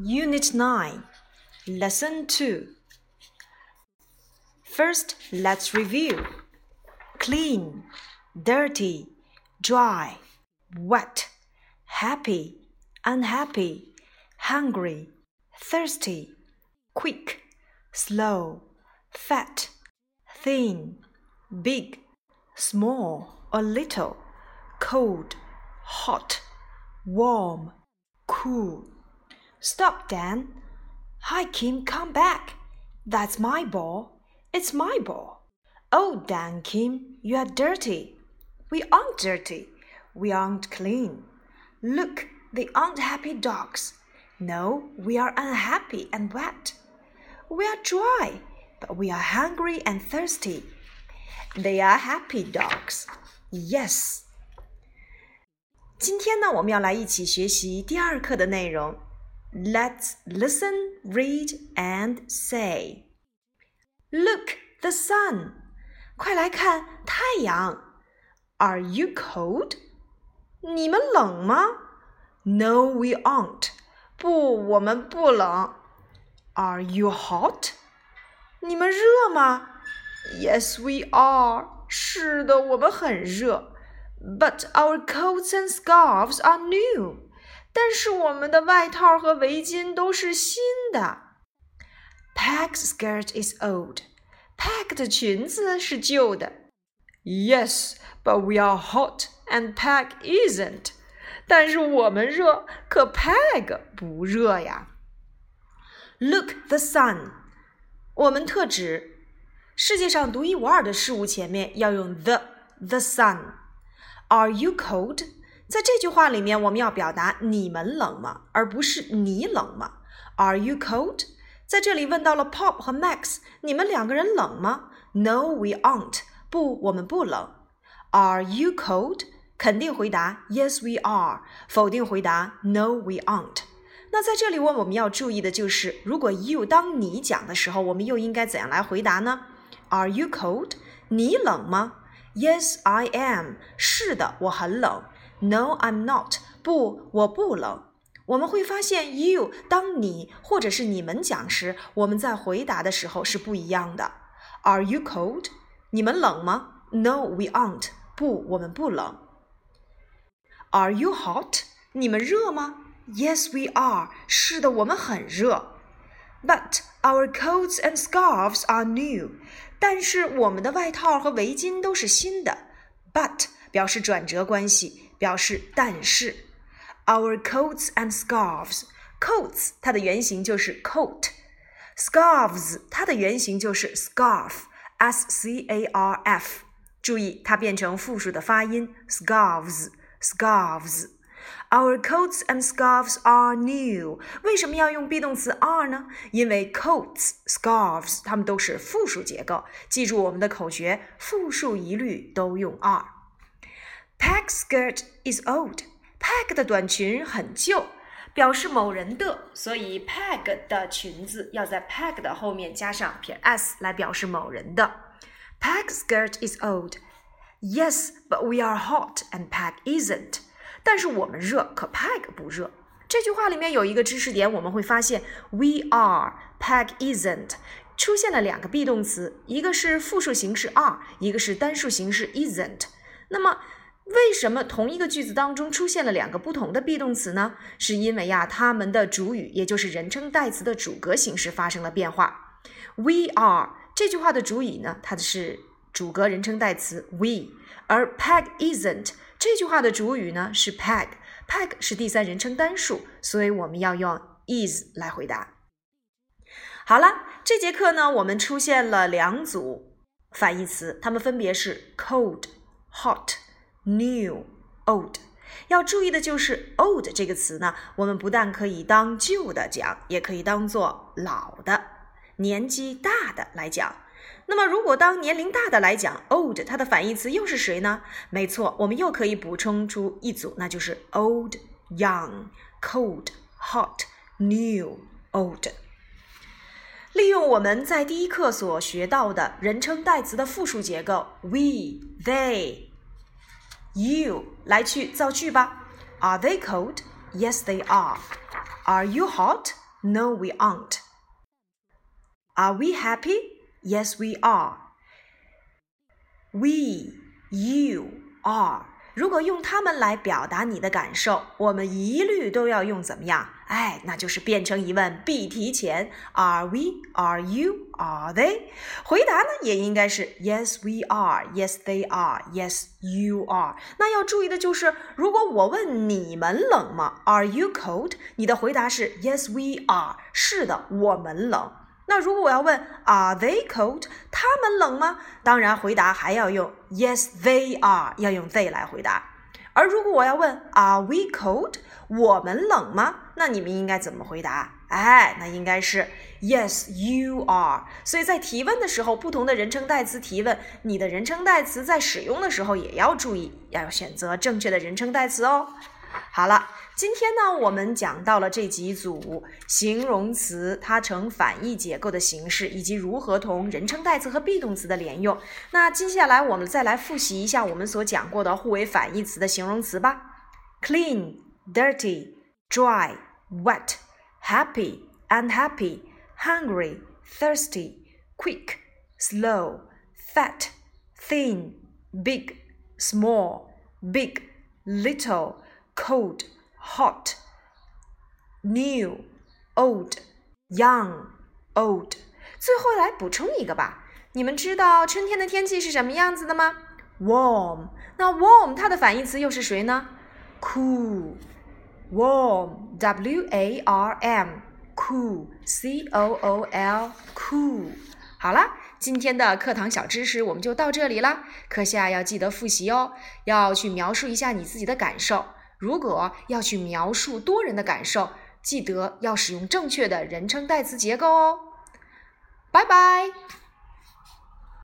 Unit 9, Lesson 2. First, let's review. Clean, dirty, dry, wet, happy, unhappy, hungry, thirsty, quick, slow, fat, thin, big, small or little, cold, hot, warm, cool. Stop, Dan. Hi, Kim, come back. That's my ball. It's my ball. Oh, Dan, Kim, you are dirty. We aren't dirty. We aren't clean. Look, they aren't happy dogs. No, we are unhappy and wet. We are dry, but we are hungry and thirsty. They are happy dogs. Yes. 今天呢，我们要来一起学习第二课的内容。 Let's listen, read, and say. Look, the sun. 快来看太阳。Are you cold? 你们冷吗？No, we aren't. 不，我们不冷。Are you hot? 你们热吗？Yes, we are. 是的，我们很热。But our coats and scarves are new. 但是我们的外套和围巾都是新的。Peg's skirt is old. Peg 的裙子是旧的。Yes, but we are hot and Peg isn't. 但是我们热，可 Peg 不热呀。Look the sun，我们特指世界上独一无二的事物前面要用 the the sun。Are you cold？在这句话里面，我们要表达你们冷吗，而不是你冷吗？Are you cold？在这里问到了 Pop 和 Max，你们两个人冷吗？No, we aren't。不，我们不冷。Are you cold？肯定回答 Yes, we are。否定回答 No, we aren't。那在这里我我们要注意的就是，如果 you 当你讲的时候，我们又应该怎样来回答呢？Are you cold？你冷吗？Yes, I am。是的，我很冷。No, I'm not. 不，我不冷。我们会发现，you 当你或者是你们讲时，我们在回答的时候是不一样的。Are you cold? 你们冷吗？No, we aren't. 不，我们不冷。Are you hot? 你们热吗？Yes, we are. 是的，我们很热。But our coats and scarves are new. 但是我们的外套和围巾都是新的。But 表示转折关系。 表示但是。Our coats and scarves. Coats 它的原型就是 coat。Scarves 它的原型就是 scarf。S C A R F。注意，它变成复数的发音，scarves。Scarves。Our coats and scarves are new。为什么要用 be 动词 are 呢？因为 coats、scarves 它们都是复数结构。记住我们的口诀，复数一律都用 are。 Peg's skirt is old. Peg 的短裙很旧，表示某人的，所以 Peg 的裙子要在 Peg 的后面加上撇 s 来表示某人的。Peg's skirt is old. Yes, but we are hot and Peg isn't. 但是我们热，可 Peg 不热。这句话里面有一个知识点，我们会发现 we are Peg isn't 出现了两个 be 动词，一个是复数形式 are，一个是单数形式 isn't。那么为什么同一个句子当中出现了两个不同的 be 动词呢？是因为呀，它们的主语，也就是人称代词的主格形式发生了变化。We are 这句话的主语呢，它的是主格人称代词 we，而 Peg isn't 这句话的主语呢是 Peg，Peg 是第三人称单数，所以我们要用 is 来回答。好了，这节课呢，我们出现了两组反义词，它们分别是 cold、hot。New, old，要注意的就是 old 这个词呢，我们不但可以当旧的讲，也可以当做老的、年纪大的来讲。那么，如果当年龄大的来讲，old 它的反义词又是谁呢？没错，我们又可以补充出一组，那就是 old, young, cold, hot, new, old。利用我们在第一课所学到的人称代词的复数结构，we, they。You 来去造句吧。Are they cold? Yes, they are. Are you hot? No, we aren't. Are we happy? Yes, we are. We, you, are. 如果用它们来表达你的感受，我们一律都要用怎么样？哎，那就是变成疑问必提前。Are we? Are you? Are they? 回答呢也应该是 Yes, we are. Yes, they are. Yes, you are. 那要注意的就是，如果我问你们冷吗？Are you cold? 你的回答是 Yes, we are. 是的，我们冷。那如果我要问 Are they cold？他们冷吗？当然，回答还要用 Yes, they are，要用 they 来回答。而如果我要问 Are we cold？我们冷吗？那你们应该怎么回答？哎，那应该是 Yes, you are。所以在提问的时候，不同的人称代词提问，你的人称代词在使用的时候也要注意，要选择正确的人称代词哦。好了。今天呢，我们讲到了这几组形容词，它呈反义结构的形式，以及如何同人称代词和 be 动词的连用。那接下来我们再来复习一下我们所讲过的互为反义词的形容词吧：clean、dirty、dry、wet、happy、unhappy、hungry、thirsty、quick、slow、fat、thin、big、small、big、little、cold。hot, new, old, young, old。最后来补充一个吧，你们知道春天的天气是什么样子的吗？Warm。那 warm 它的反义词又是谁呢？Cool。Warm, W-A-R-M, cool, C-O-O-L, cool。好了，今天的课堂小知识我们就到这里啦。课下要记得复习哦，要去描述一下你自己的感受。 如果要去描述多人的感受，记得要使用正确的人称代词结构哦。拜拜。